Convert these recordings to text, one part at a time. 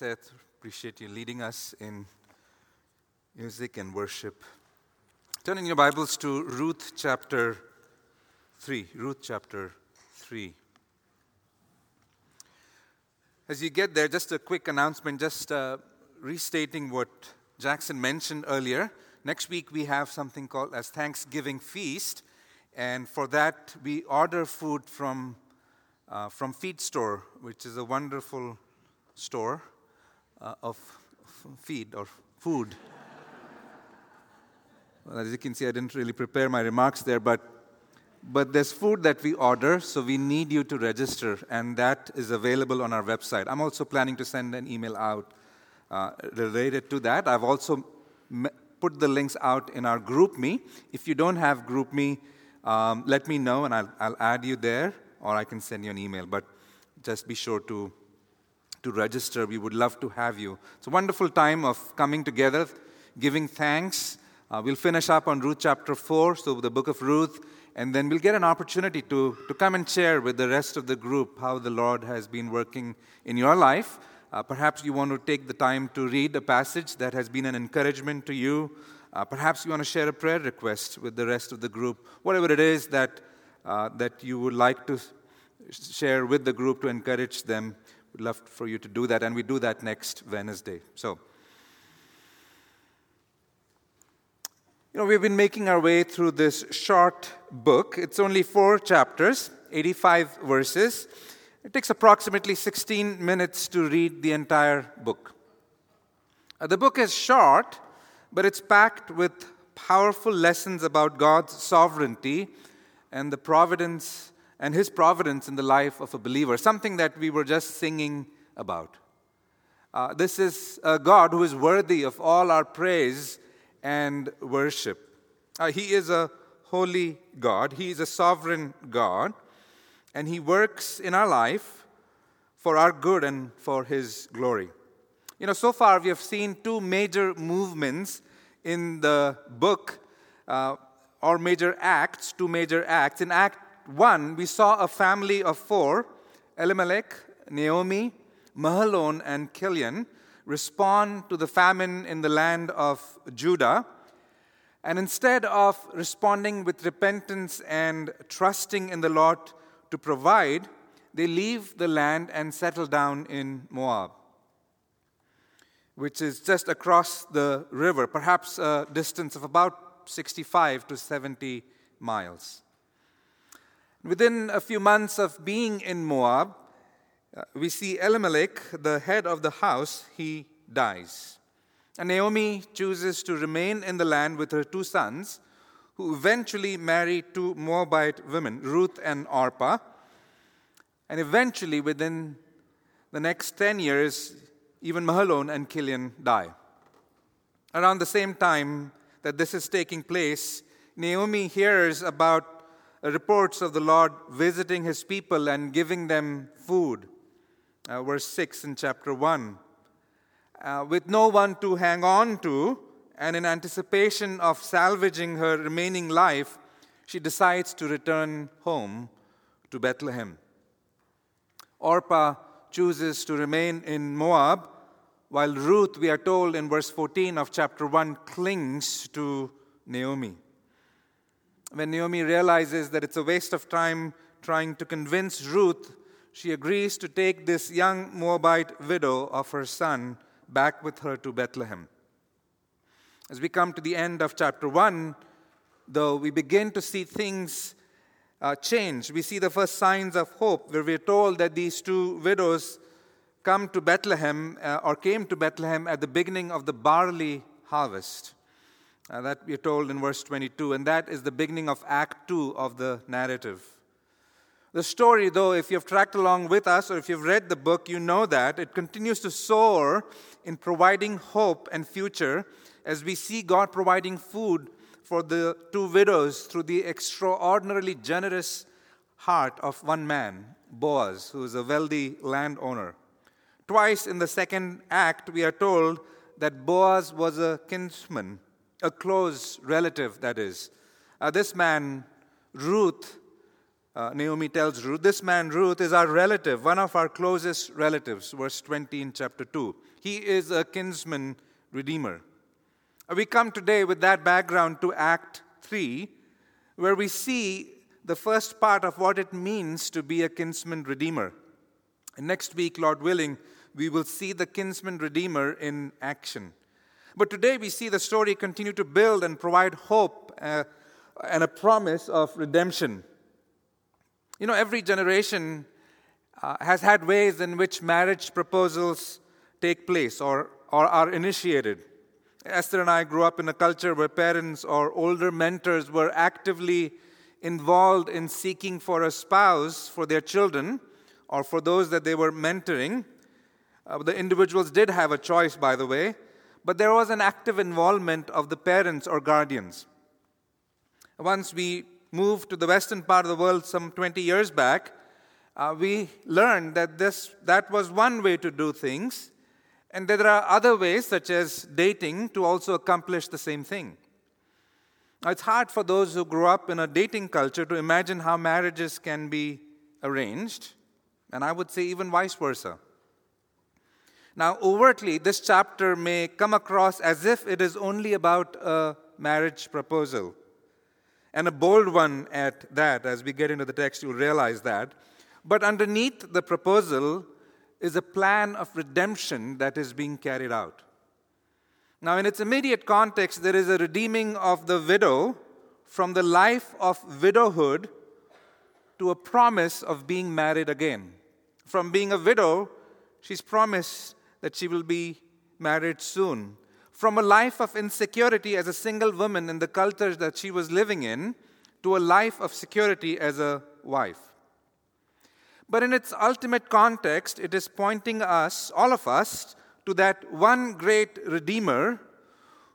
Seth, appreciate you leading us in music and worship. Turning your Bibles to Ruth chapter 3. Ruth chapter 3. As you get there, just a quick announcement, just uh, restating what Jackson mentioned earlier. Next week we have something called as Thanksgiving Feast, and for that we order food from uh, from Feed Store, which is a wonderful store uh, of feed or food. well, as you can see, I didn't really prepare my remarks there, but but there's food that we order, so we need you to register, and that is available on our website. I'm also planning to send an email out uh, related to that. I've also put the links out in our GroupMe. If you don't have GroupMe, um, let me know, and I'll, I'll add you there, or I can send you an email. But just be sure to to register. We would love to have you. It's a wonderful time of coming together, giving thanks. Uh, we'll finish up on Ruth chapter 4, so the book of Ruth, and then we'll get an opportunity to, to come and share with the rest of the group how the Lord has been working in your life. Uh, perhaps you want to take the time to read a passage that has been an encouragement to you. Uh, perhaps you want to share a prayer request with the rest of the group. Whatever it is that, uh, that you would like to share with the group to encourage them, We'd love for you to do that, and we do that next Wednesday. So, you know, we've been making our way through this short book. It's only four chapters, 85 verses. It takes approximately 16 minutes to read the entire book. Uh, the book is short, but it's packed with powerful lessons about God's sovereignty and the providence and His providence in the life of a believer, something that we were just singing about. Uh, this is a God who is worthy of all our praise and worship. Uh, he is a holy God, He is a sovereign God, and He works in our life for our good and for His glory. You know, so far we have seen two major movements in the book, uh, or major acts, two major acts. In Act 1, we saw a family of four Elimelech, Naomi, Mahlon, and Chilion respond to the famine in the land of Judah. And instead of responding with repentance and trusting in the Lord to provide, they leave the land and settle down in Moab, which is just across the river, perhaps a distance of about 65 to 70 miles. Within a few months of being in Moab, uh, we see Elimelech, the head of the house, he dies. And Naomi chooses to remain in the land with her two sons, who eventually marry two Moabite women, Ruth and Orpah. And eventually, within the next 10 years, even Mahlon and Chilion die. Around the same time that this is taking place, Naomi hears about reports of the Lord visiting his people and giving them food. Uh, verse 6 in chapter 1. Uh, with no one to hang on to, and in anticipation of salvaging her remaining life, she decides to return home to Bethlehem. Orpah chooses to remain in Moab, while Ruth, we are told in verse 14 of chapter 1, clings to Naomi when Naomi realizes that it's a waste of time trying to convince Ruth, she agrees to take this young Moabite widow of her son back with her to Bethlehem. As we come to the end of chapter 1, though, we begin to see things uh, change. We see the first signs of hope, where we're told that these two widows come to Bethlehem uh, or came to Bethlehem at the beginning of the barley harvest. Uh, that we're told in verse 22, and that is the beginning of Act 2 of the narrative. The story, though, if you've tracked along with us or if you've read the book, you know that it continues to soar in providing hope and future as we see God providing food for the two widows through the extraordinarily generous heart of one man, Boaz, who is a wealthy landowner. Twice in the second act, we are told that Boaz was a kinsman a close relative, that is. Uh, this man, Ruth, uh, Naomi tells Ruth, This man, Ruth, is our relative, one of our closest relatives, verse 20 in chapter 2. He is a kinsman redeemer. Uh, we come today with that background to Act 3, where we see the first part of what it means to be a kinsman redeemer. And next week, Lord willing, we will see the kinsman redeemer in action. But today we see the story continue to build and provide hope uh, and a promise of redemption. You know, every generation uh, has had ways in which marriage proposals take place or, or are initiated. Esther and I grew up in a culture where parents or older mentors were actively involved in seeking for a spouse for their children or for those that they were mentoring. Uh, the individuals did have a choice, by the way, but there was an active involvement of the parents or guardians. Once we moved to the western part of the world some 20 years back, uh, we learned that this, that was one way to do things, and that there are other ways, such as dating, to also accomplish the same thing. Now, it's hard for those who grew up in a dating culture to imagine how marriages can be arranged, and I would say even vice versa. Now, overtly, this chapter may come across as if it is only about a marriage proposal and a bold one at that. As we get into the text, you'll realize that. But underneath the proposal is a plan of redemption that is being carried out. Now, in its immediate context, there is a redeeming of the widow from the life of widowhood to a promise of being married again. From being a widow, she's promised that she will be married soon from a life of insecurity as a single woman in the culture that she was living in to a life of security as a wife. But in its ultimate context, it is pointing us, all of us, to that one great Redeemer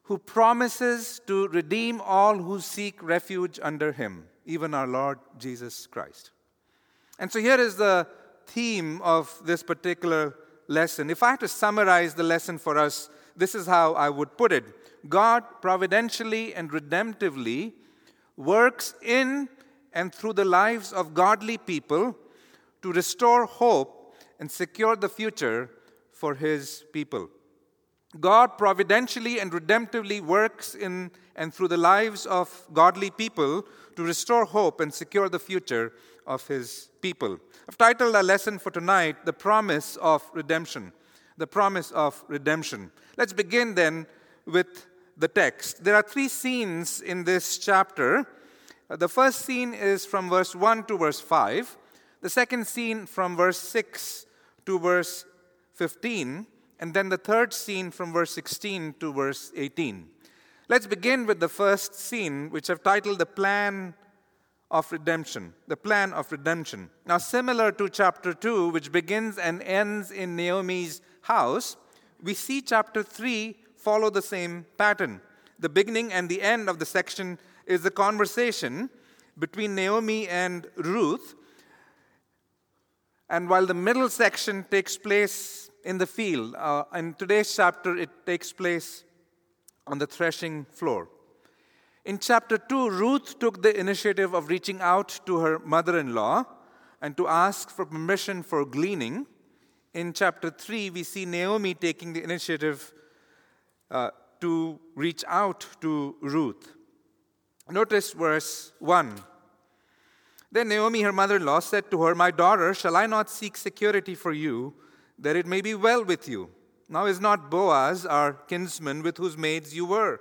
who promises to redeem all who seek refuge under him, even our Lord Jesus Christ. And so here is the theme of this particular lesson. If I had to summarize the lesson for us this is how I would put it God providentially and redemptively works in and through the lives of godly people to restore hope and secure the future for his people. God providentially and redemptively works in and through the lives of godly people to restore hope and secure the future of his people. I've titled our lesson for tonight, The Promise of Redemption the promise of redemption. Let's begin then with the text. There are three scenes in this chapter. Uh, the first scene is from verse 1 to verse 5, the second scene from verse 6 to verse 15, and then the third scene from verse 16 to verse 18. Let's begin with the first scene, which I've titled The Plan of Redemption. The Plan of Redemption. Now, similar to chapter 2, which begins and ends in Naomi's house, we see chapter 3 follow the same pattern. The beginning and the end of the section is the conversation between Naomi and Ruth. And while the middle section takes place in the field, uh, in today's chapter, it takes place on the threshing floor. In chapter 2, Ruth took the initiative of reaching out to her mother in law and to ask for permission for gleaning in chapter 3, we see Naomi taking the initiative uh, to reach out to Ruth. Notice verse 1. Then Naomi, her mother in law, said to her, My daughter, shall I not seek security for you, that it may be well with you? Now is not Boaz our kinsman with whose maids you were?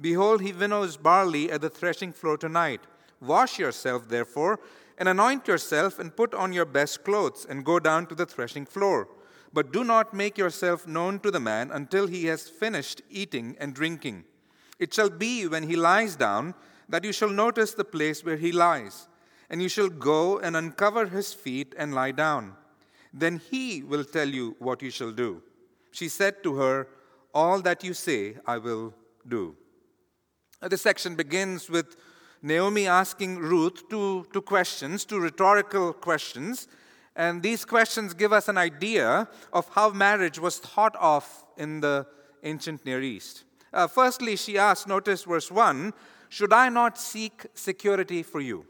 Behold, he winnows barley at the threshing floor tonight. Wash yourself, therefore, and anoint yourself and put on your best clothes and go down to the threshing floor. But do not make yourself known to the man until he has finished eating and drinking. It shall be when he lies down that you shall notice the place where he lies, and you shall go and uncover his feet and lie down. Then he will tell you what you shall do. She said to her, All that you say I will do. This section begins with Naomi asking Ruth two, two questions, two rhetorical questions. And these questions give us an idea of how marriage was thought of in the ancient Near East. Uh, firstly, she asks, notice verse 1 Should I not seek security for you?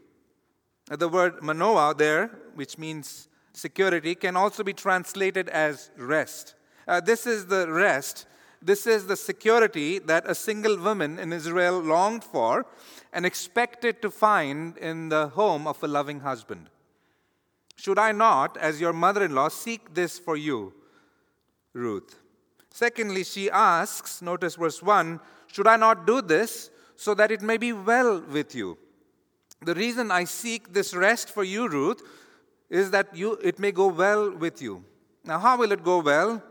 The word manoah there, which means security, can also be translated as rest. Uh, this is the rest, this is the security that a single woman in Israel longed for and expected to find in the home of a loving husband. Should I not, as your mother in law, seek this for you, Ruth? Secondly, she asks, notice verse 1 Should I not do this so that it may be well with you? The reason I seek this rest for you, Ruth, is that you, it may go well with you. Now, how will it go well?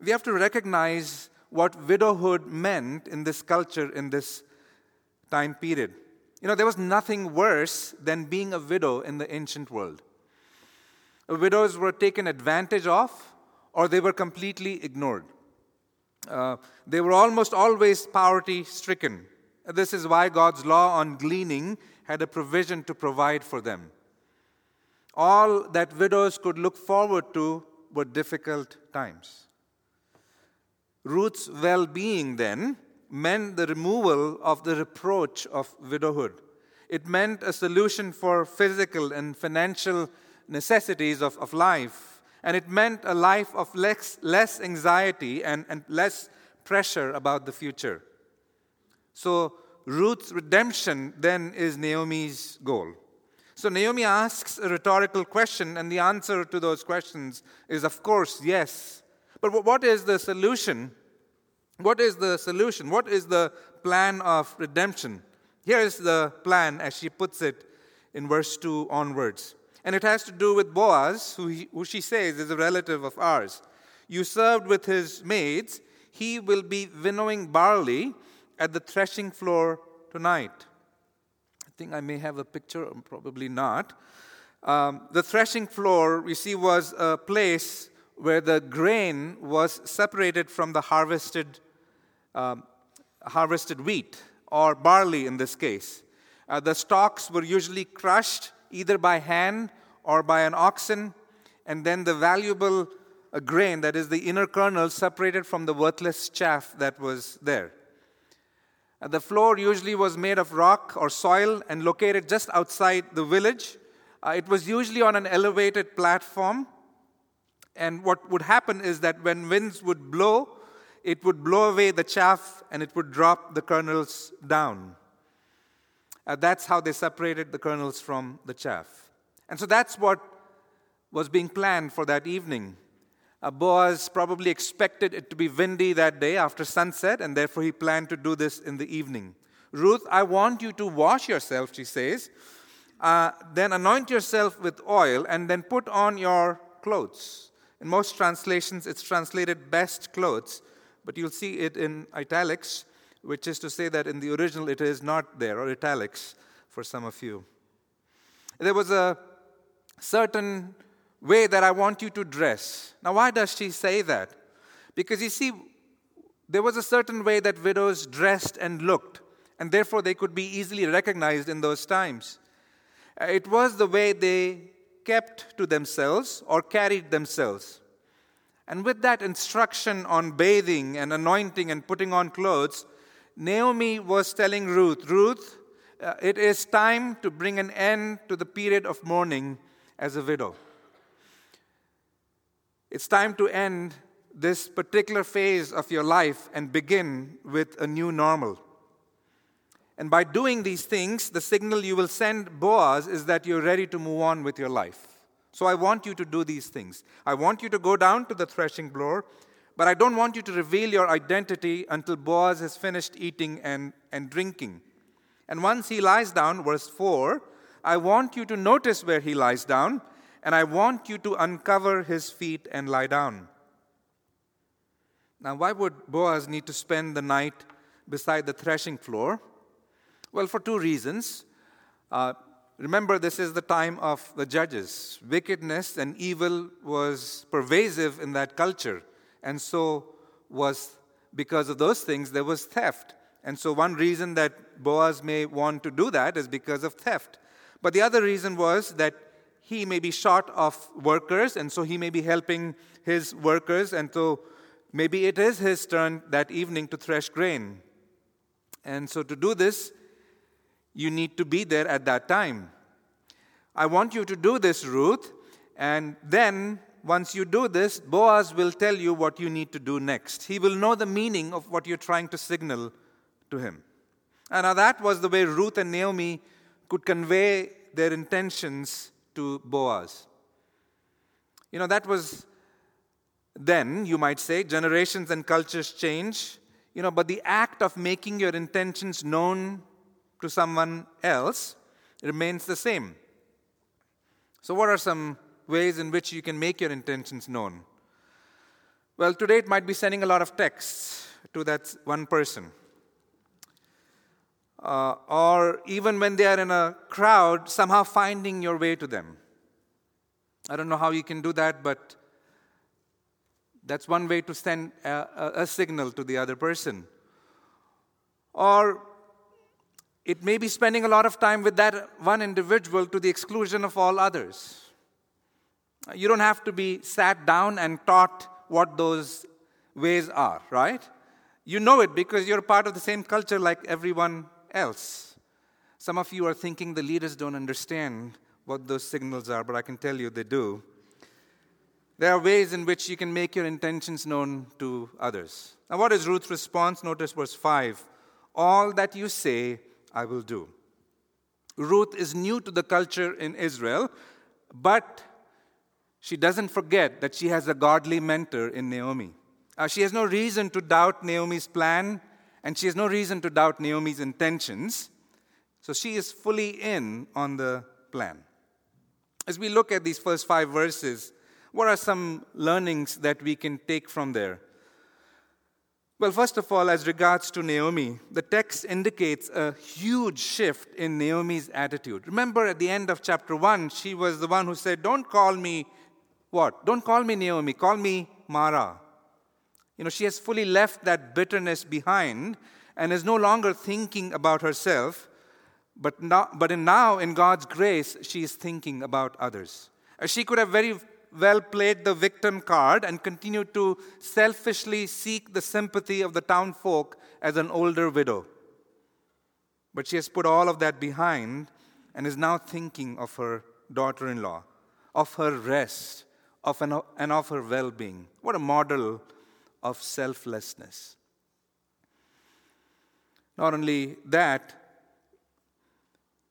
We have to recognize what widowhood meant in this culture, in this time period. You know, there was nothing worse than being a widow in the ancient world. Widows were taken advantage of, or they were completely ignored. Uh, they were almost always poverty stricken. This is why God's law on gleaning had a provision to provide for them. All that widows could look forward to were difficult times. Ruth's well being then meant the removal of the reproach of widowhood. It meant a solution for physical and financial necessities of, of life. And it meant a life of less, less anxiety and, and less pressure about the future. So, Ruth's redemption then is Naomi's goal. So Naomi asks a rhetorical question, and the answer to those questions is, of course, yes. But what is the solution? What is the solution? What is the plan of redemption? Here is the plan as she puts it in verse 2 onwards. And it has to do with Boaz, who, he, who she says is a relative of ours. You served with his maids, he will be winnowing barley at the threshing floor tonight. I think I may have a picture, probably not. Um, the threshing floor, we see, was a place where the grain was separated from the harvested, um, harvested wheat, or barley in this case. Uh, the stalks were usually crushed either by hand or by an oxen, and then the valuable uh, grain, that is the inner kernel, separated from the worthless chaff that was there. Uh, the floor usually was made of rock or soil and located just outside the village. Uh, it was usually on an elevated platform. And what would happen is that when winds would blow, it would blow away the chaff and it would drop the kernels down. Uh, that's how they separated the kernels from the chaff. And so that's what was being planned for that evening. Uh, Boaz probably expected it to be windy that day after sunset, and therefore he planned to do this in the evening. Ruth, I want you to wash yourself, she says. Uh, then anoint yourself with oil, and then put on your clothes. In most translations, it's translated best clothes, but you'll see it in italics, which is to say that in the original it is not there, or italics for some of you. There was a certain way that I want you to dress. Now, why does she say that? Because you see, there was a certain way that widows dressed and looked, and therefore they could be easily recognized in those times. Uh, it was the way they kept to themselves or carried themselves. And with that instruction on bathing and anointing and putting on clothes, Naomi was telling Ruth, Ruth, uh, it is time to bring an end to the period of mourning as a widow. It's time to end this particular phase of your life and begin with a new normal. And by doing these things, the signal you will send Boaz is that you're ready to move on with your life. So I want you to do these things. I want you to go down to the threshing floor, but I don't want you to reveal your identity until Boaz has finished eating and, and drinking. And once he lies down, verse 4, I want you to notice where he lies down and I want you to uncover his feet and lie down. Now, why would Boaz need to spend the night beside the threshing floor? Well, for two reasons. Uh, remember, this is the time of the judges. Wickedness and evil was pervasive in that culture, and so was because of those things, there was theft. And so, one reason that Boaz may want to do that is because of theft. But the other reason was that he may be short of workers, and so he may be helping his workers, and so maybe it is his turn that evening to thresh grain. And so to do this, you need to be there at that time. I want you to do this, Ruth, and then once you do this, Boaz will tell you what you need to do next. He will know the meaning of what you're trying to signal to him. And now that was the way Ruth and Naomi could convey their intentions to Boaz. You know, that was then, you might say, generations and cultures change, you know, but the act of making your intentions known to someone else remains the same. So, what are some ways in which you can make your intentions known? Well, today it might be sending a lot of texts to that one person. Uh, or even when they are in a crowd, somehow finding your way to them. I don't know how you can do that, but that's one way to send a, a, signal to the other person. Or it may be spending a lot of time with that one individual to the exclusion of all others. You don't have to be sat down and taught what those ways are, right? You know it because you're part of the same culture like everyone else. Some of you are thinking the leaders don't understand what those signals are, but I can tell you they do. There are ways in which you can make your intentions known to others. Now, what is Ruth's response? Notice verse 5 All that you say, I will do. Ruth is new to the culture in Israel, but she doesn't forget that she has a godly mentor in Naomi. Uh, she has no reason to doubt Naomi's plan, and she has no reason to doubt Naomi's intentions. So she is fully in on the plan. As we look at these first five verses, what are some learnings that we can take from there? Well, first of all, as regards to Naomi, the text indicates a huge shift in Naomi's attitude. Remember at the end of chapter 1, she was the one who said, Don't call me what? Don't call me Naomi, call me Mara. You know, she has fully left that bitterness behind and is no longer thinking about herself, but now, but in now, in God's grace, she is thinking about others. She could have very well played the victim card and continued to selfishly seek the sympathy of the town folk as an older widow. But she has put all of that behind and is now thinking of her daughter in law, of her rest, of an, and of her well being. What a model of selflessness. Not only that,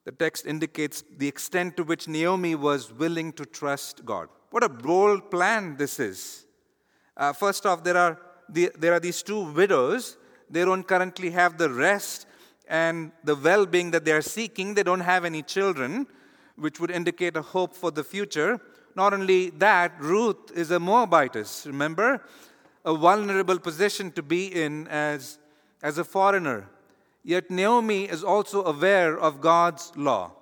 the text indicates the extent to which Naomi was willing to trust God. What a bold plan this is. Uh, first off, there are, the, there are these two widows. They don't currently have the rest and the well being that they are seeking. They don't have any children, which would indicate a hope for the future. Not only that, Ruth is a Moabitess, remember? A vulnerable position to be in as, as a foreigner. Yet Naomi is also aware of God's law.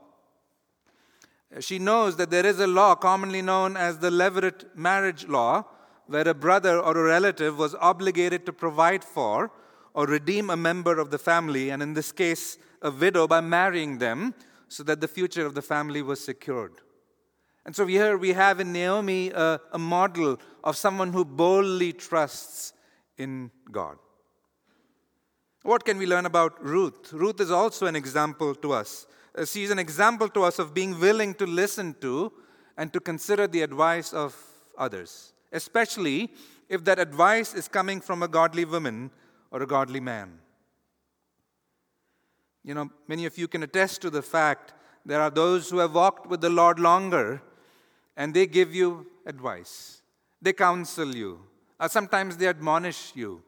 She knows that there is a law commonly known as the Levirate marriage law, where a brother or a relative was obligated to provide for or redeem a member of the family, and in this case, a widow, by marrying them so that the future of the family was secured. And so here we have in Naomi a, a model of someone who boldly trusts in God. What can we learn about Ruth? Ruth is also an example to us. Uh, she's an example to us of being willing to listen to and to consider the advice of others, especially if that advice is coming from a godly woman or a godly man. You know, many of you can attest to the fact there are those who have walked with the Lord longer and they give you advice, they counsel you, or sometimes they admonish you.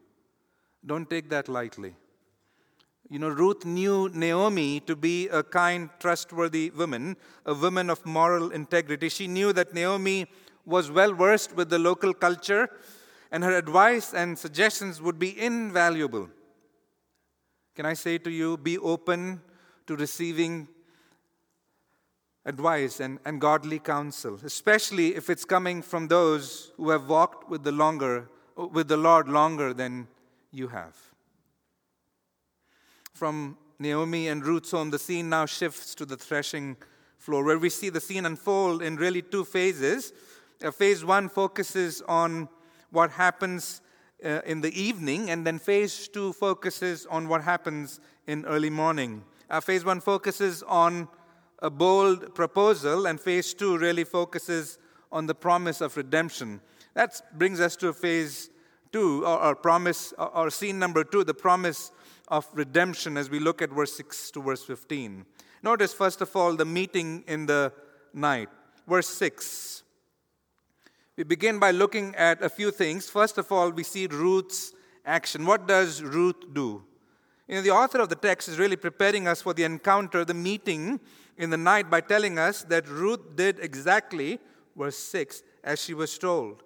Don't take that lightly. You know, Ruth knew Naomi to be a kind, trustworthy woman, a woman of moral integrity. She knew that Naomi was well versed with the local culture, and her advice and suggestions would be invaluable. Can I say to you, be open to receiving advice and, and godly counsel, especially if it's coming from those who have walked with the longer with the Lord longer than you have from Naomi and Ruth's home, the scene now shifts to the threshing floor, where we see the scene unfold in really two phases. Uh, phase one focuses on what happens uh, in the evening, and then phase two focuses on what happens in early morning. Uh, phase one focuses on a bold proposal, and phase two really focuses on the promise of redemption. That brings us to phase two, or, or promise, or, or scene number two, the promise of redemption as we look at verse 6 to verse 15. Notice, first of all, the meeting in the night. Verse 6. We begin by looking at a few things. First of all, we see Ruth's action. What does Ruth do? You know, the author of the text is really preparing us for the encounter, the meeting in the night, by telling us that Ruth did exactly, verse 6, as she was told.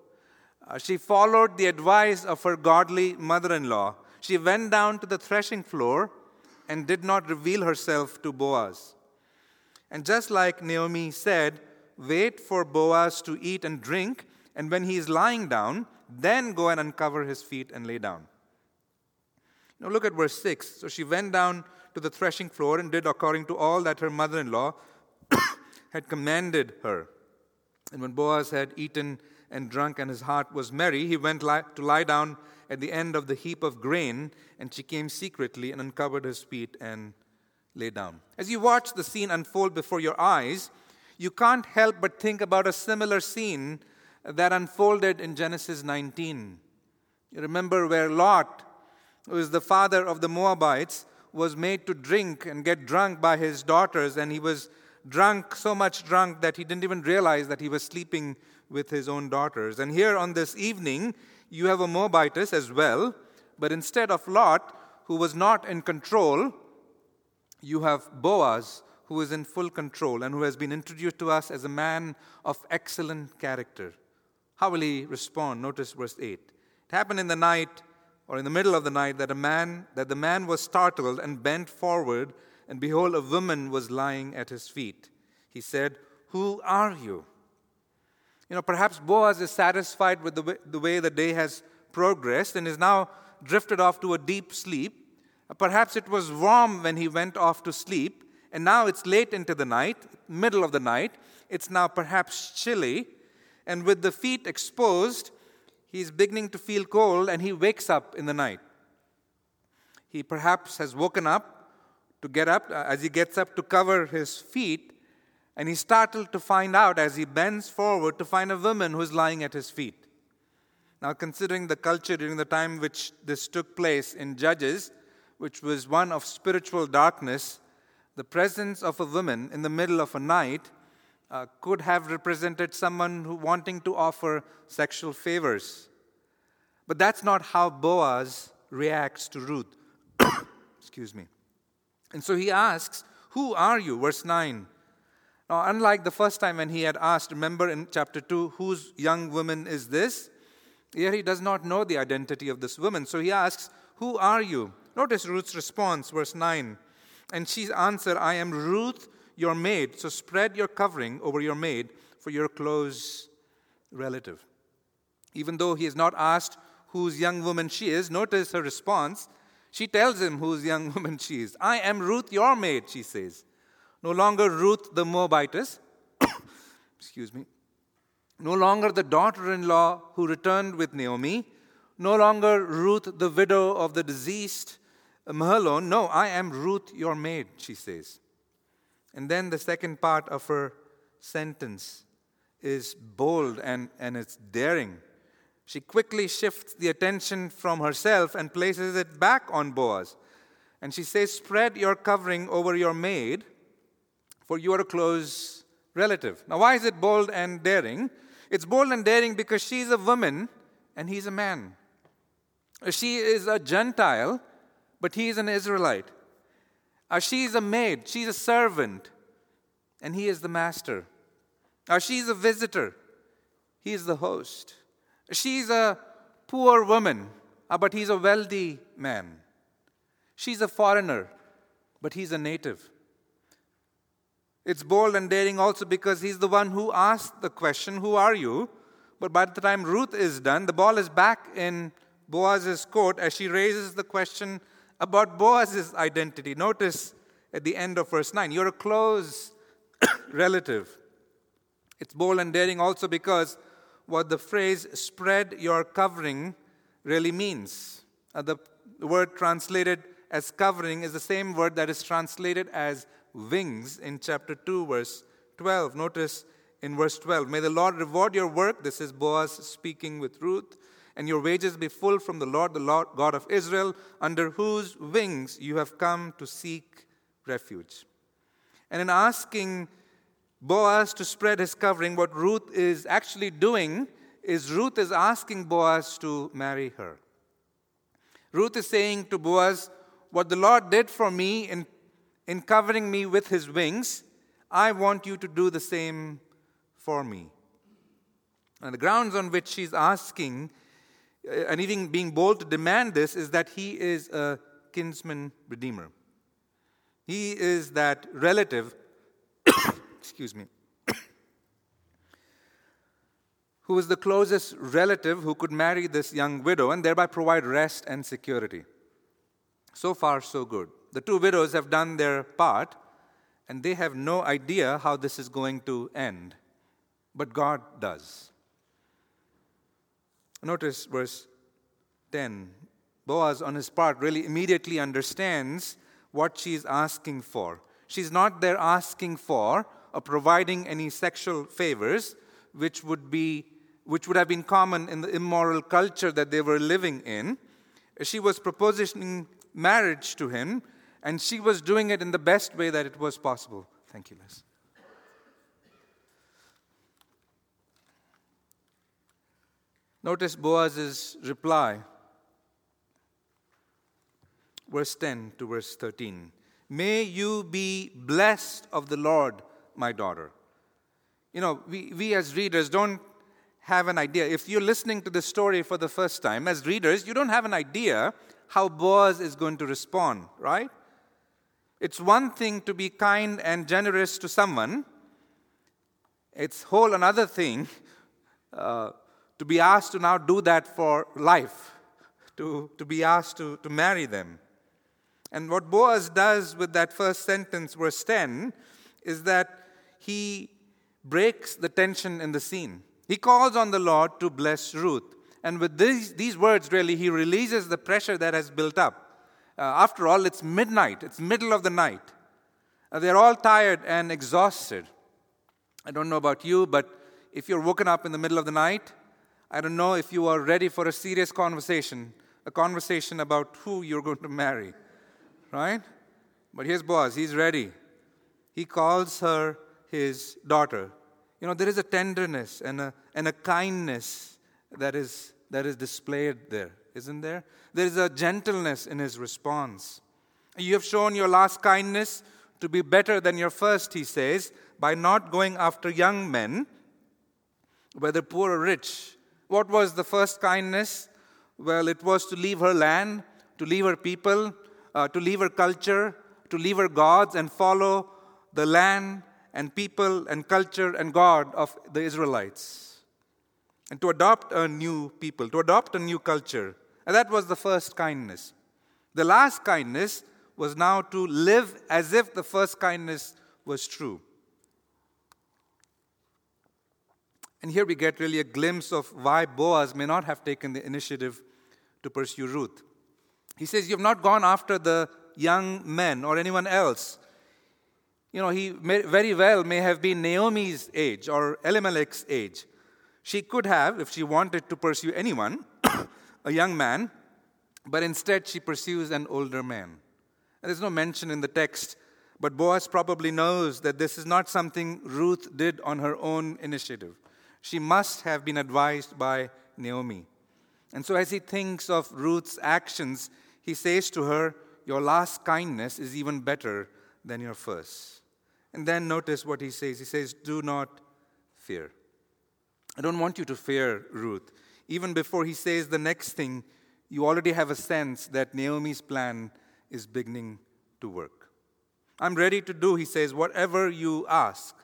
Uh, she followed the advice of her godly mother in law. She went down to the threshing floor and did not reveal herself to Boaz. And just like Naomi said, wait for Boaz to eat and drink, and when he is lying down, then go and uncover his feet and lay down. Now look at verse 6. So she went down to the threshing floor and did according to all that her mother in law had commanded her. And when Boaz had eaten and drunk and his heart was merry, he went to lie down at the end of the heap of grain, and she came secretly and uncovered his feet and lay down. As you watch the scene unfold before your eyes, you can't help but think about a similar scene that unfolded in Genesis 19. You remember where Lot, who is the father of the Moabites, was made to drink and get drunk by his daughters, and he was drunk, so much drunk that he didn't even realize that he was sleeping with his own daughters. And here on this evening, you have a Moabitess as well, but instead of Lot, who was not in control, you have Boaz, who is in full control and who has been introduced to us as a man of excellent character. How will he respond? Notice verse 8. It happened in the night or in the middle of the night that a man that the man was startled and bent forward and behold a woman was lying at his feet. He said, "Who are you?" You know, perhaps Boaz is satisfied with the way, the way the day has progressed and is now drifted off to a deep sleep. Perhaps it was warm when he went off to sleep, and now it's late into the night, middle of the night. It's now perhaps chilly, and with the feet exposed, he's beginning to feel cold and he wakes up in the night. He perhaps has woken up to get up, as he gets up to cover his feet, and he's startled to find out as he bends forward to find a woman who's lying at his feet. Now, considering the culture during the time which this took place in Judges, which was one of spiritual darkness, the presence of a woman in the middle of a night uh, could have represented someone who wanting to offer sexual favors. But that's not how Boaz reacts to Ruth. Excuse me. And so he asks, Who are you? Verse 9. Now, unlike the first time when he had asked, remember in chapter 2, whose young woman is this? Here he does not know the identity of this woman. So he asks, Who are you? Notice Ruth's response, verse 9. And she answered, I am Ruth, your maid. So spread your covering over your maid, for your close relative. Even though he has not asked whose young woman she is, notice her response. She tells him whose young woman she is. I am Ruth, your maid, she says. No longer Ruth the Moabitess, excuse me, no longer the daughter in law who returned with Naomi, no longer Ruth the widow of the deceased Mahlon. No, I am Ruth your maid, she says. And then the second part of her sentence is bold and, and it's daring. She quickly shifts the attention from herself and places it back on Boaz. And she says, Spread your covering over your maid for you are a close relative. Now, why is it bold and daring? It's bold and daring because she's a woman and he's a man. She is a Gentile, but he is an Israelite. Uh, she is a maid, she's a servant, and he is the master. Uh, she's a visitor, he is the host. She's a poor woman, uh, but he's a wealthy man. She's a foreigner, but he's a native. It's bold and daring also because he's the one who asked the question, Who are you? But by the time Ruth is done, the ball is back in Boaz's court as she raises the question about Boaz's identity. Notice at the end of verse 9, you're a close relative. It's bold and daring also because what the phrase spread your covering really means. Uh, the word translated as covering is the same word that is translated as wings in chapter 2, verse 12. Notice in verse 12 May the Lord reward your work. This is Boaz speaking with Ruth. And your wages be full from the Lord, the Lord God of Israel, under whose wings you have come to seek refuge. And in asking Boaz to spread his covering, what Ruth is actually doing is Ruth is asking Boaz to marry her. Ruth is saying to Boaz, What the Lord did for me in, in covering me with his wings, I want you to do the same for me. And the grounds on which she's asking, uh, and even being bold to demand this, is that he is a kinsman redeemer. He is that relative, excuse me, who is the closest relative who could marry this young widow and thereby provide rest and security. So far, so good. The two widows have done their part, and they have no idea how this is going to end. But God does. Notice verse 10. Boaz, on his part, really immediately understands what she's asking for. She's not there asking for or providing any sexual favors, which would be which would have been common in the immoral culture that they were living in. She was proposing marriage to him, and she was doing it in the best way that it was possible. Thank you, Liz. Notice Boaz's reply. Verse 10 to verse 13. May you be blessed of the Lord, my daughter. You know, we, we as readers don't have an idea. If you're listening to this story for the first time, as readers, you don't have an idea how Boaz is going to respond, right? It's one thing to be kind and generous to someone, it's whole another thing uh, to be asked to now do that for life, to, to be asked to, to marry them. And what Boaz does with that first sentence, verse 10, is that he breaks the tension in the scene. He calls on the Lord to bless Ruth. And with these, these words, really, he releases the pressure that has built up. Uh, after all, it's midnight, it's middle of the night. Uh, they're all tired and exhausted. I don't know about you, but if you're woken up in the middle of the night, I don't know if you are ready for a serious conversation, a conversation about who you're going to marry, right? But here's Boaz, he's ready. He calls her his daughter. You know, there is a tenderness and a, and a kindness that is, that is displayed there, isn't there? There is a gentleness in his response. You have shown your last kindness to be better than your first, he says, by not going after young men, whether poor or rich. What was the first kindness? Well, it was to leave her land, to leave her people, uh, to leave her culture, to leave her gods, and follow the land and people and culture and God of the Israelites. And to adopt a new people, to adopt a new culture. And that was the first kindness. The last kindness was now to live as if the first kindness was true. And here we get really a glimpse of why Boaz may not have taken the initiative to pursue Ruth. He says, You have not gone after the young men or anyone else you know, he may, very well may have been Naomi's age or Elimelech's age. She could have, if she wanted to pursue anyone, a young man, but instead she pursues an older man. And there's no mention in the text, but Boaz probably knows that this is not something Ruth did on her own initiative. She must have been advised by Naomi. And so, as he thinks of Ruth's actions, he says to her, Your last kindness is even better than your first. And then notice what he says. He says, Do not fear. I don't want you to fear Ruth. Even before he says the next thing, you already have a sense that Naomi's plan is beginning to work. I'm ready to do, he says, whatever you ask.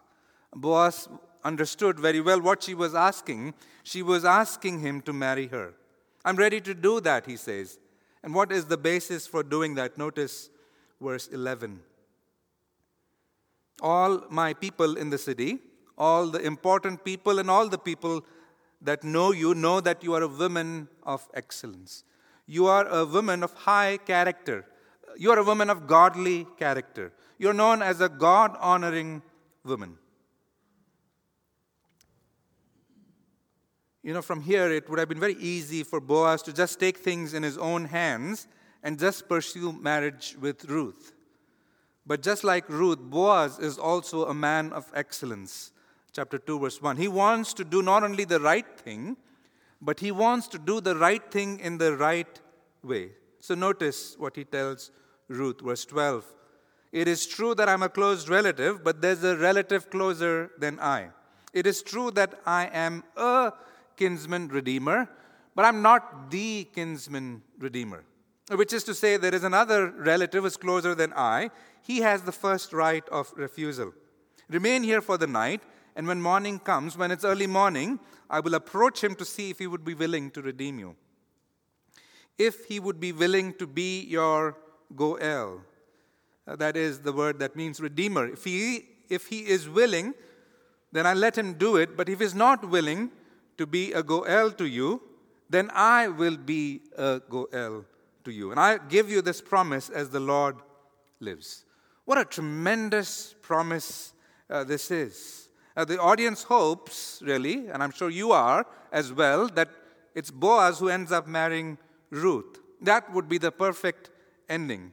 Boaz understood very well what she was asking. She was asking him to marry her. I'm ready to do that, he says. And what is the basis for doing that? Notice verse 11 all my people in the city, all the important people, and all the people that know you know that you are a woman of excellence. You are a woman of high character. You are a woman of godly character. You're known as a God honoring woman. You know, from here, it would have been very easy for Boaz to just take things in his own hands and just pursue marriage with Ruth. But just like Ruth, Boaz is also a man of excellence. Chapter 2, verse 1. He wants to do not only the right thing, but he wants to do the right thing in the right way. So notice what he tells Ruth, verse 12. It is true that I'm a close relative, but there's a relative closer than I. It is true that I am a kinsman redeemer, but I'm not the kinsman redeemer. Which is to say, there is another relative who is closer than I. He has the first right of refusal. Remain here for the night, and when morning comes, when it's early morning, I will approach him to see if he would be willing to redeem you. If he would be willing to be your Goel, uh, that is the word that means redeemer. If he, if he is willing, then I let him do it. But if he's not willing, to be a Goel to you, then I will be a Goel to you. And I give you this promise as the Lord lives. What a tremendous promise uh, this is. Uh, the audience hopes, really, and I'm sure you are as well, that it's Boaz who ends up marrying Ruth. That would be the perfect ending.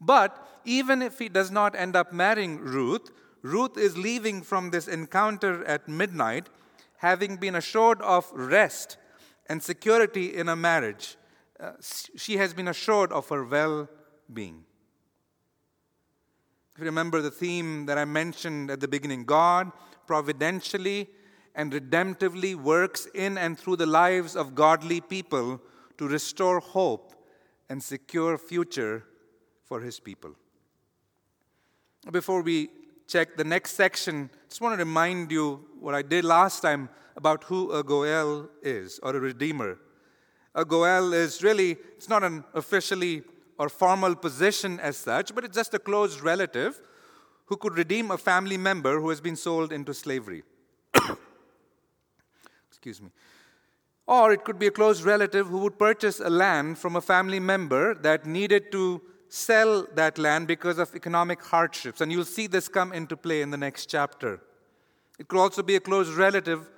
But even if he does not end up marrying Ruth, Ruth is leaving from this encounter at midnight having been assured of rest and security in a marriage, uh, she has been assured of her well being. If you remember the theme that I mentioned at the beginning, God providentially and redemptively works in and through the lives of godly people to restore hope and secure future for his people. Before we check the next section, I just want to remind you what I did last time about who a Goel is or a redeemer. A Goel is really, it's not an officially or formal position as such, but it's just a close relative who could redeem a family member who has been sold into slavery. Excuse me. Or it could be a close relative who would purchase a land from a family member that needed to sell that land because of economic hardships. And you'll see this come into play in the next chapter. It could also be a close relative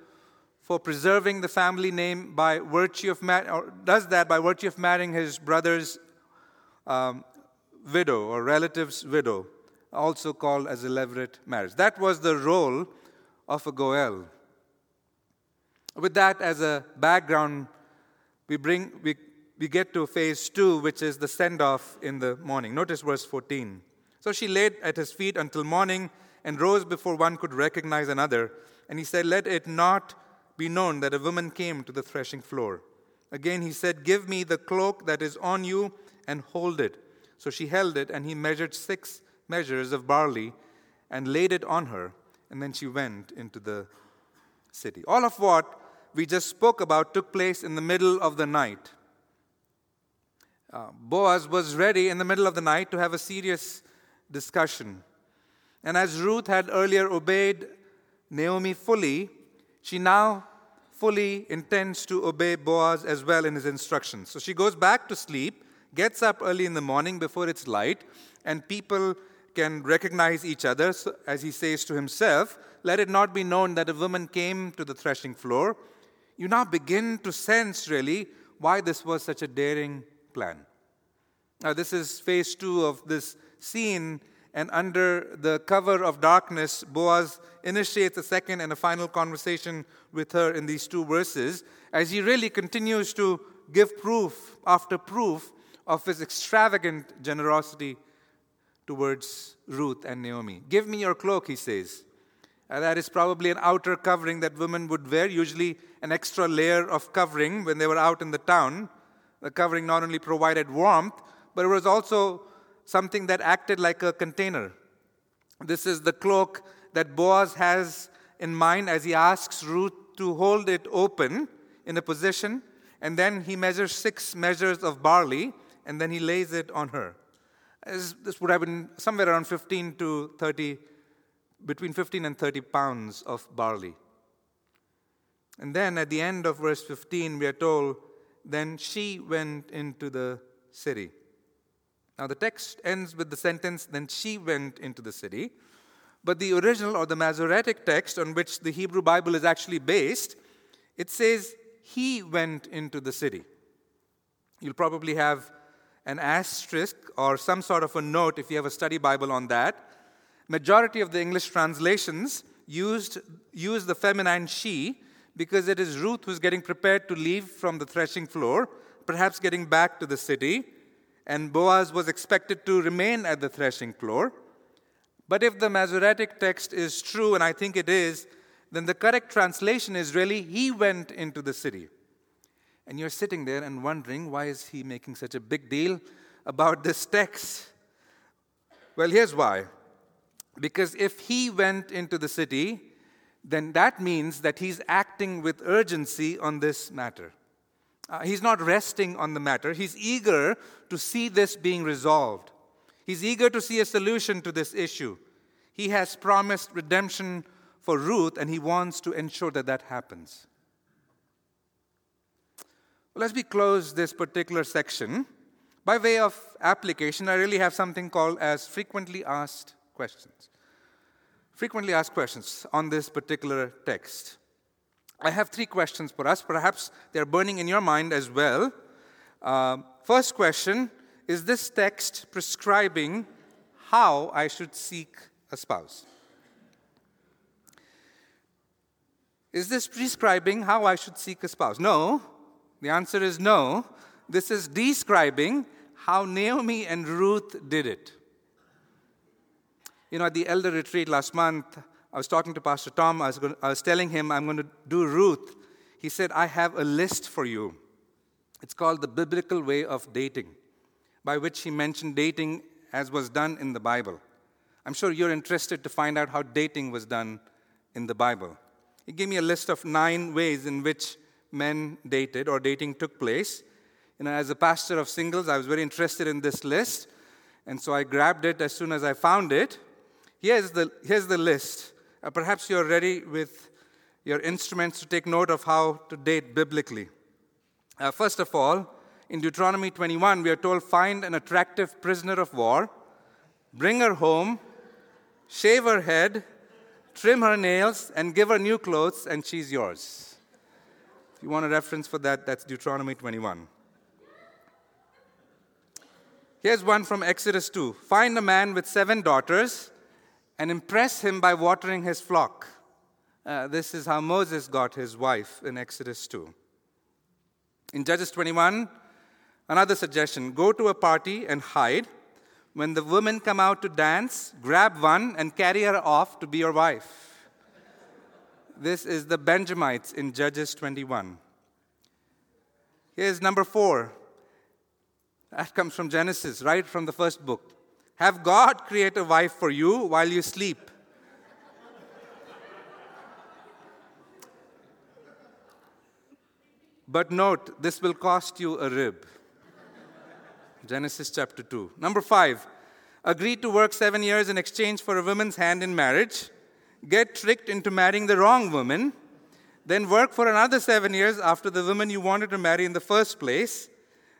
for preserving the family name by virtue of mar- or does that by virtue of marrying his brother's um, widow or relative's widow, also called as a levirate marriage. That was the role of a Goel. With that as a background, we bring we we get to phase two, which is the send off in the morning. Notice verse 14. So she laid at his feet until morning and rose before one could recognize another. And he said, Let it not be known that a woman came to the threshing floor. Again he said, Give me the cloak that is on you and hold it. So she held it, and he measured six measures of barley and laid it on her. And then she went into the city. All of what we just spoke about took place in the middle of the night. Uh, Boaz was ready in the middle of the night to have a serious discussion. And as Ruth had earlier obeyed Naomi fully, she now fully intends to obey Boaz as well in his instructions. So she goes back to sleep, gets up early in the morning before it's light, and people can recognize each other. As he says to himself, Let it not be known that a woman came to the threshing floor. You now begin to sense, really, why this was such a daring plan. Now, this is phase two of this scene, and under the cover of darkness, Boaz initiates a second and a final conversation with her in these two verses as he really continues to give proof after proof of his extravagant generosity towards Ruth and Naomi. Give me your cloak, he says. Uh, that is probably an outer covering that women would wear, usually an extra layer of covering when they were out in the town. The covering not only provided warmth, but it was also something that acted like a container. This is the cloak that Boaz has in mind as he asks Ruth to hold it open in a position, and then he measures six measures of barley, and then he lays it on her. This would have been somewhere around 15 to 30, between 15 and 30 pounds of barley. And then at the end of verse 15, we are told then she went into the city. Now, the text ends with the sentence, Then she went into the city. But the original or the Masoretic text on which the Hebrew Bible is actually based, it says, He went into the city. You'll probably have an asterisk or some sort of a note if you have a study Bible on that. Majority of the English translations used use the feminine she because it is Ruth who's getting prepared to leave from the threshing floor, perhaps getting back to the city, and Boaz was expected to remain at the threshing floor. But if the Masoretic text is true, and I think it is, then the correct translation is really, he went into the city. And you're sitting there and wondering, why is he making such a big deal about this text? Well, here's why. Because if he went into the city, then that means that he's acting with urgency on this matter. Uh, he's not resting on the matter, he's eager to see this being resolved. He's eager to see a solution to this issue. He has promised redemption for Ruth, and he wants to ensure that that happens. Well, as we close this particular section, by way of application, I really have something called as frequently asked questions. Frequently asked questions on this particular text. I have three questions for us. Perhaps they're burning in your mind as well. Uh, first question Is this text prescribing how I should seek a spouse? Is this prescribing how I should seek a spouse? No. The answer is no. This is describing how Naomi and Ruth did it. You know, at the elder retreat last month, I was talking to Pastor Tom. I was, going, I was telling him I'm going to do Ruth. He said, I have a list for you. It's called the biblical way of dating, by which he mentioned dating as was done in the Bible. I'm sure you're interested to find out how dating was done in the Bible. He gave me a list of nine ways in which men dated or dating took place. You know, as a pastor of singles, I was very interested in this list, and so I grabbed it as soon as I found it. Here's the, here's the list. Uh, perhaps you're ready with your instruments to take note of how to date biblically. Uh, first of all, in Deuteronomy 21, we are told find an attractive prisoner of war, bring her home, shave her head, trim her nails, and give her new clothes, and she's yours. You want a reference for that, that's Deuteronomy 21. Here's one from Exodus 2 Find a man with seven daughters and impress him by watering his flock. Uh, this is how Moses got his wife in Exodus 2. In Judges 21, another suggestion go to a party and hide. When the women come out to dance, grab one and carry her off to be your wife. This is the Benjamites in Judges 21. Here's number four. That comes from Genesis, right from the first book. Have God create a wife for you while you sleep. But note, this will cost you a rib. Genesis chapter 2. Number five, agree to work seven years in exchange for a woman's hand in marriage, get tricked into marrying the wrong woman, then work for another seven years after the woman you wanted to marry in the first place.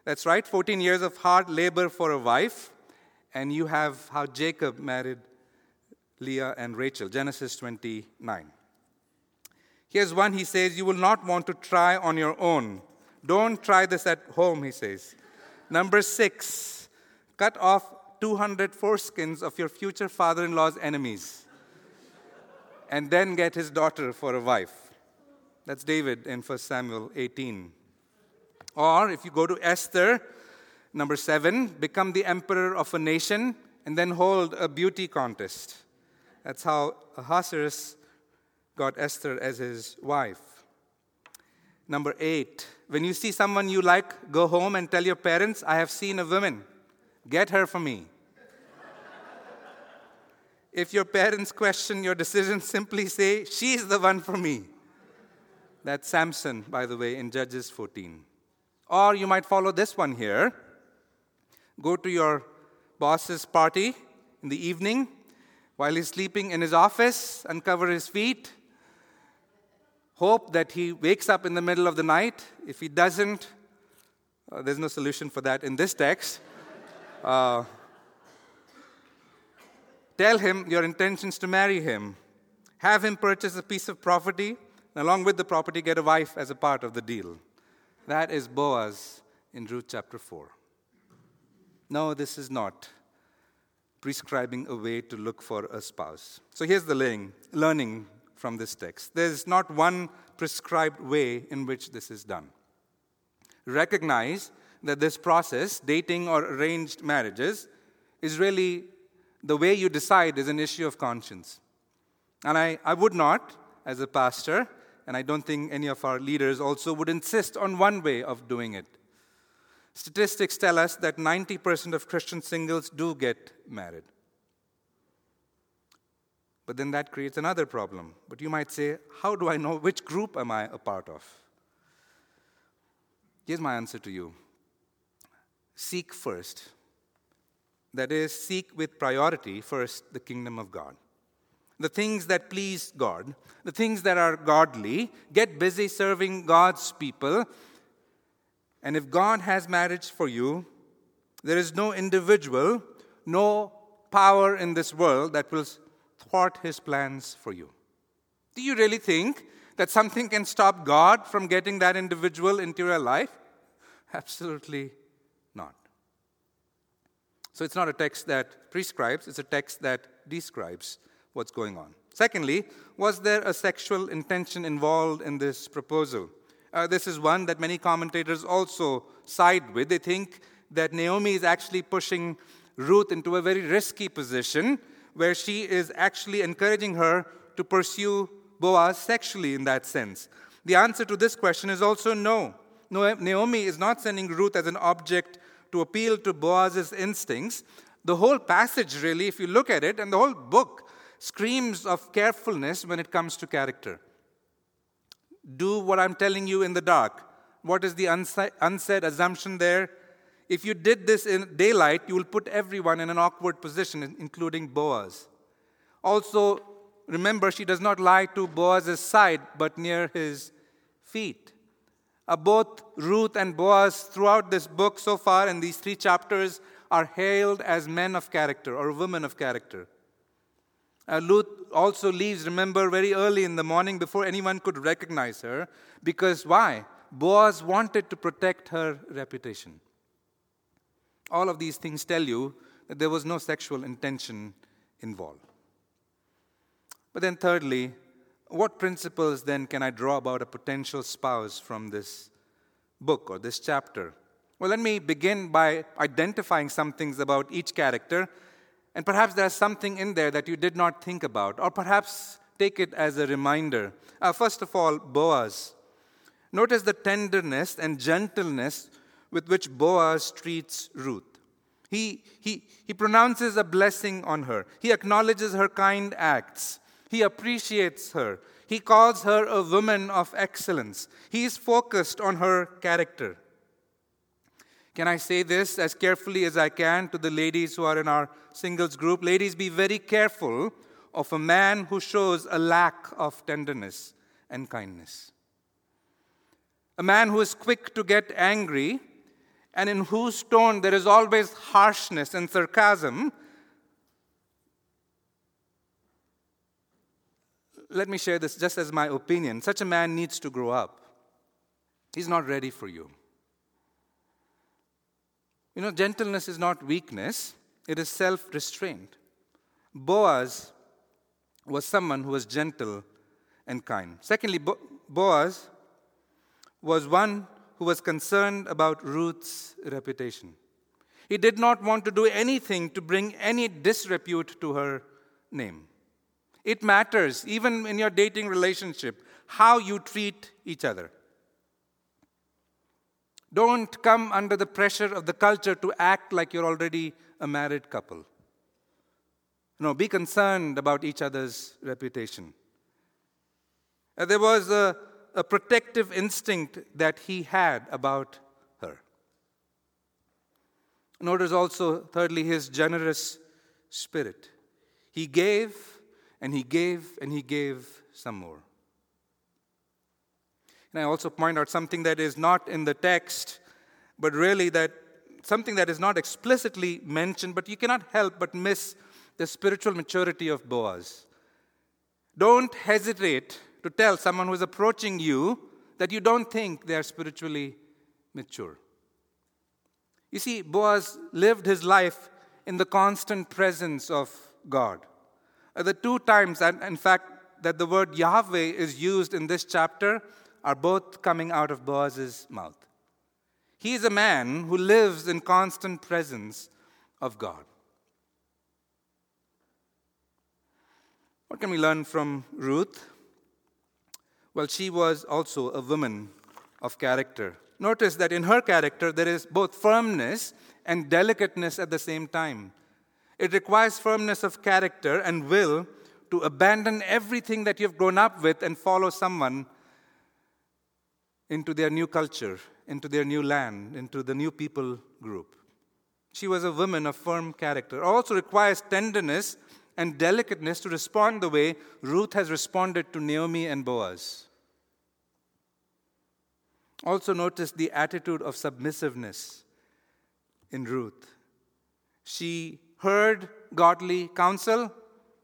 That's right, 14 years of hard labor for a wife. And you have how Jacob married Leah and Rachel, Genesis 29. Here's one he says, You will not want to try on your own. Don't try this at home, he says. Number six, cut off 200 foreskins of your future father in law's enemies and then get his daughter for a wife. That's David in 1 Samuel 18. Or if you go to Esther, number seven, become the emperor of a nation and then hold a beauty contest. That's how Ahasuerus got Esther as his wife. Number eight, when you see someone you like, go home and tell your parents, I have seen a woman. Get her for me. If your parents question your decision, simply say, She's the one for me. That's Samson, by the way, in Judges 14. Or you might follow this one here go to your boss's party in the evening while he's sleeping in his office, uncover his feet, hope that he wakes up in the middle of the night. If he doesn't, uh, there's no solution for that in this text. Uh, tell him your intentions to marry him. Have him purchase a piece of property, and along with the property, get a wife as a part of the deal. That is Boaz in Ruth chapter 4. No, this is not prescribing a way to look for a spouse. So here's the learning, learning from this text. There's not one prescribed way in which this is done. Recognize that this process, dating or arranged marriages, is really the way you decide is an issue of conscience. And I, I would not, as a pastor, and I don't think any of our leaders also would insist on one way of doing it. Statistics tell us that 90% of Christian singles do get married. But then that creates another problem. But you might say, how do I know which group am I a part of? Here's my answer to you seek first. That is, seek with priority first the kingdom of God. The things that please God, the things that are godly, get busy serving God's people. And if God has marriage for you, there is no individual, no power in this world that will thwart his plans for you. Do you really think that something can stop God from getting that individual into your life? Absolutely not. So it's not a text that prescribes, it's a text that describes what's going on. Secondly, was there a sexual intention involved in this proposal? Uh, this is one that many commentators also side with. They think that Naomi is actually pushing Ruth into a very risky position where she is actually encouraging her to pursue Boaz sexually in that sense? The answer to this question is also no. Naomi is not sending Ruth as an object to appeal to Boaz's instincts. The whole passage, really, if you look at it, and the whole book screams of carefulness when it comes to character. Do what I'm telling you in the dark. What is the unsaid assumption there? If you did this in daylight, you will put everyone in an awkward position, including Boaz. Also, remember, she does not lie to Boaz's side, but near his feet. Uh, both Ruth and Boaz, throughout this book so far, in these three chapters, are hailed as men of character or women of character. Uh, Ruth also leaves, remember, very early in the morning before anyone could recognize her. Because why? Boaz wanted to protect her reputation. All of these things tell you that there was no sexual intention involved. But then, thirdly, what principles then can I draw about a potential spouse from this book or this chapter? Well, let me begin by identifying some things about each character. And perhaps there's something in there that you did not think about, or perhaps take it as a reminder. Uh, first of all, Boaz. Notice the tenderness and gentleness with which Boaz treats Ruth. He, he, he pronounces a blessing on her, he acknowledges her kind acts, he appreciates her, he calls her a woman of excellence, he is focused on her character. Can I say this as carefully as I can to the ladies who are in our singles group? Ladies, be very careful of a man who shows a lack of tenderness and kindness. A man who is quick to get angry and in whose tone there is always harshness and sarcasm, let me share this just as my opinion. Such a man needs to grow up. He's not ready for you. You know, gentleness is not weakness, it is self restraint. Boaz was someone who was gentle and kind. Secondly, Bo- Boaz was one who was concerned about Ruth's reputation. He did not want to do anything to bring any disrepute to her name. It matters, even in your dating relationship, how you treat each other. Don't come under the pressure of the culture to act like you're already a married couple. No, be concerned about each other's reputation. Uh, there was a a protective instinct that he had about her. Notice also, thirdly, his generous spirit. He gave and he gave and he gave some more. And I also point out something that is not in the text, but really that something that is not explicitly mentioned, but you cannot help but miss the spiritual maturity of Boaz. Don't hesitate to tell someone who is approaching you that you don't think they are spiritually mature. You see, Boaz lived his life in the constant presence of God. Uh, the two times, and in fact, that the word Yahweh is used in this chapter are both coming out of Boaz's mouth. He is a man who lives in constant presence of God. What can we learn from Ruth? Well, she was also a woman of character. Notice that in her character there is both firmness and delicateness at the same time. It requires firmness of character and will to abandon everything that you've grown up with and follow someone into their new culture, into their new land, into the new people group. She was a woman of firm character. It also requires tenderness and delicateness to respond the way Ruth has responded to Naomi and Boaz. Also, notice the attitude of submissiveness in Ruth. She heard godly counsel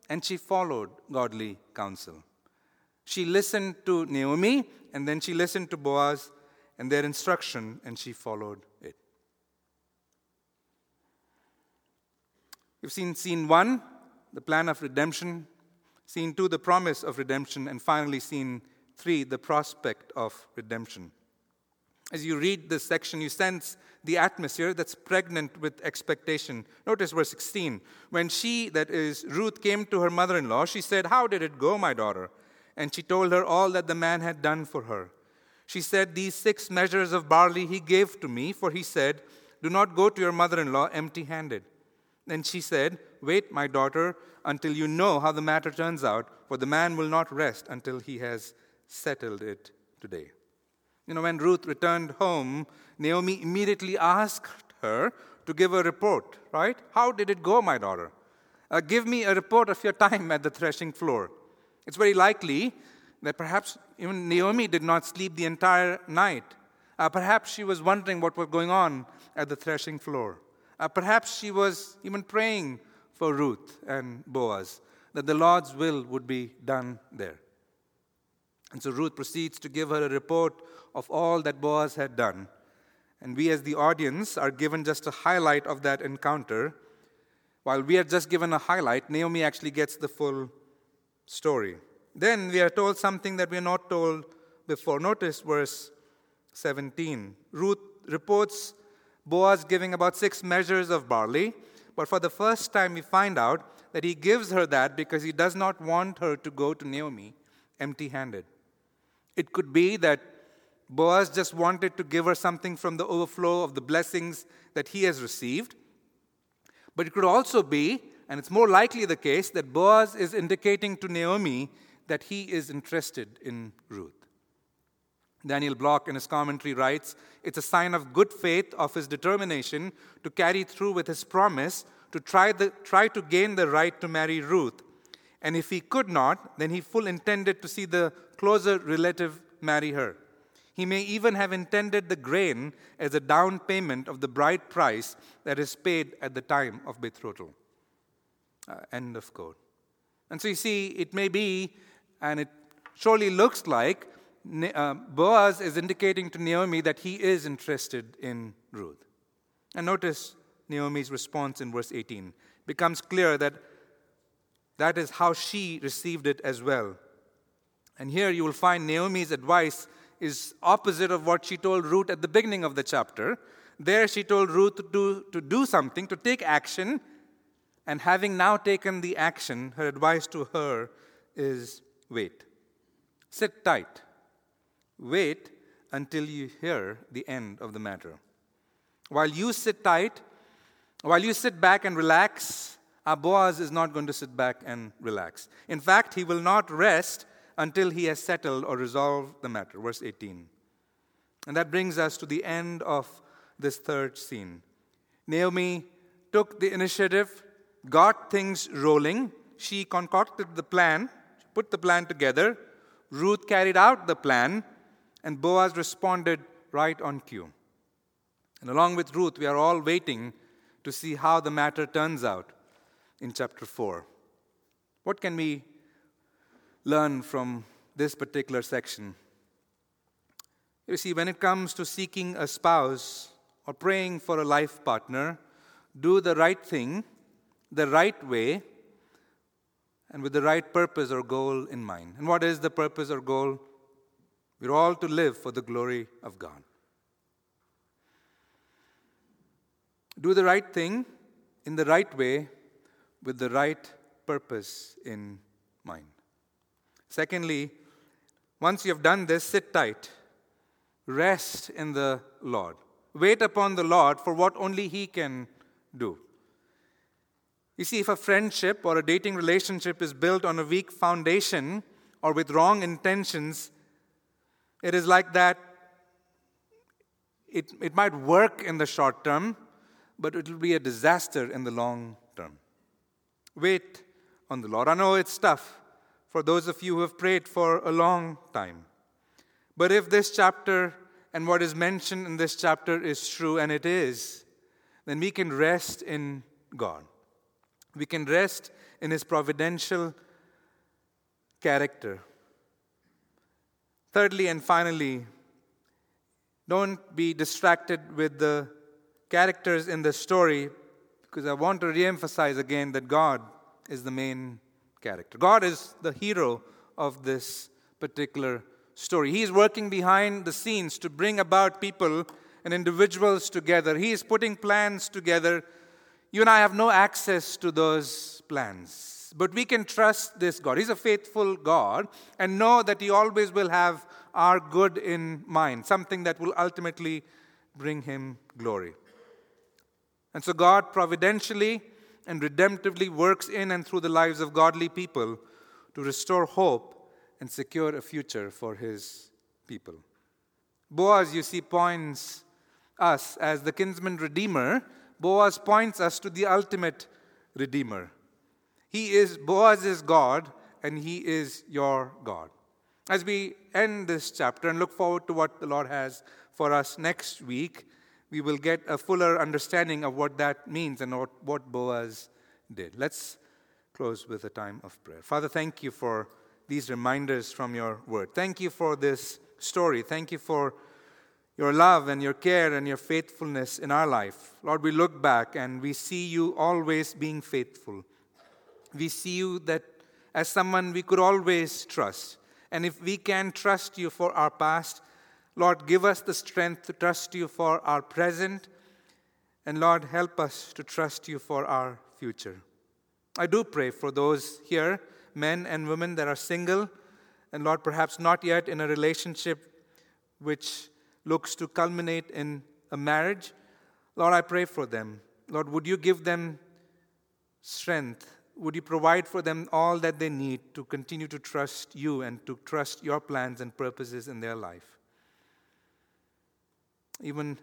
and she followed godly counsel. She listened to Naomi and then she listened to Boaz and their instruction and she followed it. We've seen scene one, the plan of redemption, scene two, the promise of redemption, and finally, scene three, the prospect of redemption. As you read this section, you sense the atmosphere that's pregnant with expectation. Notice verse 16. When she, that is Ruth, came to her mother in law, she said, How did it go, my daughter? And she told her all that the man had done for her. She said, These six measures of barley he gave to me, for he said, Do not go to your mother in law empty handed. Then she said, Wait, my daughter, until you know how the matter turns out, for the man will not rest until he has settled it today. You know, when Ruth returned home, Naomi immediately asked her to give a report, right? How did it go, my daughter? Uh, give me a report of your time at the threshing floor. It's very likely that perhaps even Naomi did not sleep the entire night. Uh, perhaps she was wondering what was going on at the threshing floor. Uh, perhaps she was even praying for Ruth and Boaz that the Lord's will would be done there. And so Ruth proceeds to give her a report of all that Boaz had done. And we, as the audience, are given just a highlight of that encounter. While we are just given a highlight, Naomi actually gets the full story. Then we are told something that we are not told before. Notice verse 17. Ruth reports Boaz giving about six measures of barley, but for the first time we find out that he gives her that because he does not want her to go to Naomi empty handed. It could be that Boaz just wanted to give her something from the overflow of the blessings that he has received. But it could also be, and it's more likely the case, that Boaz is indicating to Naomi that he is interested in Ruth. Daniel Block, in his commentary, writes It's a sign of good faith of his determination to carry through with his promise to try, the, try to gain the right to marry Ruth. And if he could not, then he full intended to see the closer relative marry her. He may even have intended the grain as a down payment of the bride price that is paid at the time of betrothal. Uh, end of quote. And so you see, it may be, and it surely looks like, uh, Boaz is indicating to Naomi that he is interested in Ruth. And notice Naomi's response in verse 18. It becomes clear that that is how she received it as well. And here you will find Naomi's advice is opposite of what she told Ruth at the beginning of the chapter. There she told Ruth to do, to do something, to take action, and having now taken the action, her advice to her is wait. Sit tight. Wait until you hear the end of the matter. While you sit tight, while you sit back and relax, our Boaz is not going to sit back and relax. In fact, he will not rest until he has settled or resolved the matter. Verse 18. And that brings us to the end of this third scene. Naomi took the initiative, got things rolling. She concocted the plan, put the plan together. Ruth carried out the plan, and Boaz responded right on cue. And along with Ruth, we are all waiting to see how the matter turns out in chapter 4. What can we learn from this particular section? You see, when it comes to seeking a spouse or praying for a life partner, do the right thing the right way and with the right purpose or goal in mind. And what is the purpose or goal? We're all to live for the glory of God. Do the right thing in the right way with the right purpose in mind. Secondly, once you have done this, sit tight. Rest in the Lord. Wait upon the Lord for what only He can do. You see, if a friendship or a dating relationship is built on a weak foundation or with wrong intentions, it is like that. It, it might work in the short term, but it will be a disaster in the long term. Wait on the Lord. I know it's tough for those of you who have prayed for a long time. But if this chapter and what is mentioned in this chapter is true, and it is, then we can rest in God. We can rest in His providential character. Thirdly and finally, don't be distracted with the characters in the story because I want to re emphasize again that God is the main character. God is the hero of this particular story. He is working behind the scenes to bring about people and individuals together. He is putting plans together you and I have no access to those plans. But we can trust this God. He's a faithful God and know that He always will have our good in mind, something that will ultimately bring Him glory. And so God providentially and redemptively works in and through the lives of godly people to restore hope and secure a future for His people. Boaz, you see, points us as the kinsman redeemer Boaz points us to the ultimate Redeemer. He is, Boaz is God, and He is your God. As we end this chapter and look forward to what the Lord has for us next week, we will get a fuller understanding of what that means and what, what Boaz did. Let's close with a time of prayer. Father, thank you for these reminders from your word. Thank you for this story. Thank you for your love and your care and your faithfulness in our life. Lord, we look back and we see you always being faithful. We see you that as someone we could always trust. And if we can trust you for our past, Lord, give us the strength to trust you for our present. And Lord, help us to trust you for our future. I do pray for those here, men and women that are single, and Lord, perhaps not yet in a relationship which looks to culminate in a marriage, Lord, I pray for them. Lord, would you give them strength? Would you provide for them all that they need to continue to trust you and to trust your plans and purposes in their life? Even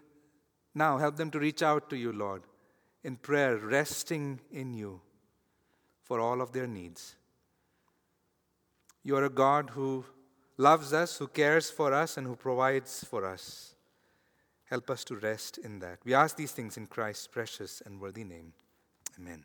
now, help them to reach out to you, Lord, in prayer, resting in you for all of their needs. You are a God who loves us, who cares for us, and who provides for us. Help us to rest in that. We ask these things in Christ's precious and worthy name. Amen.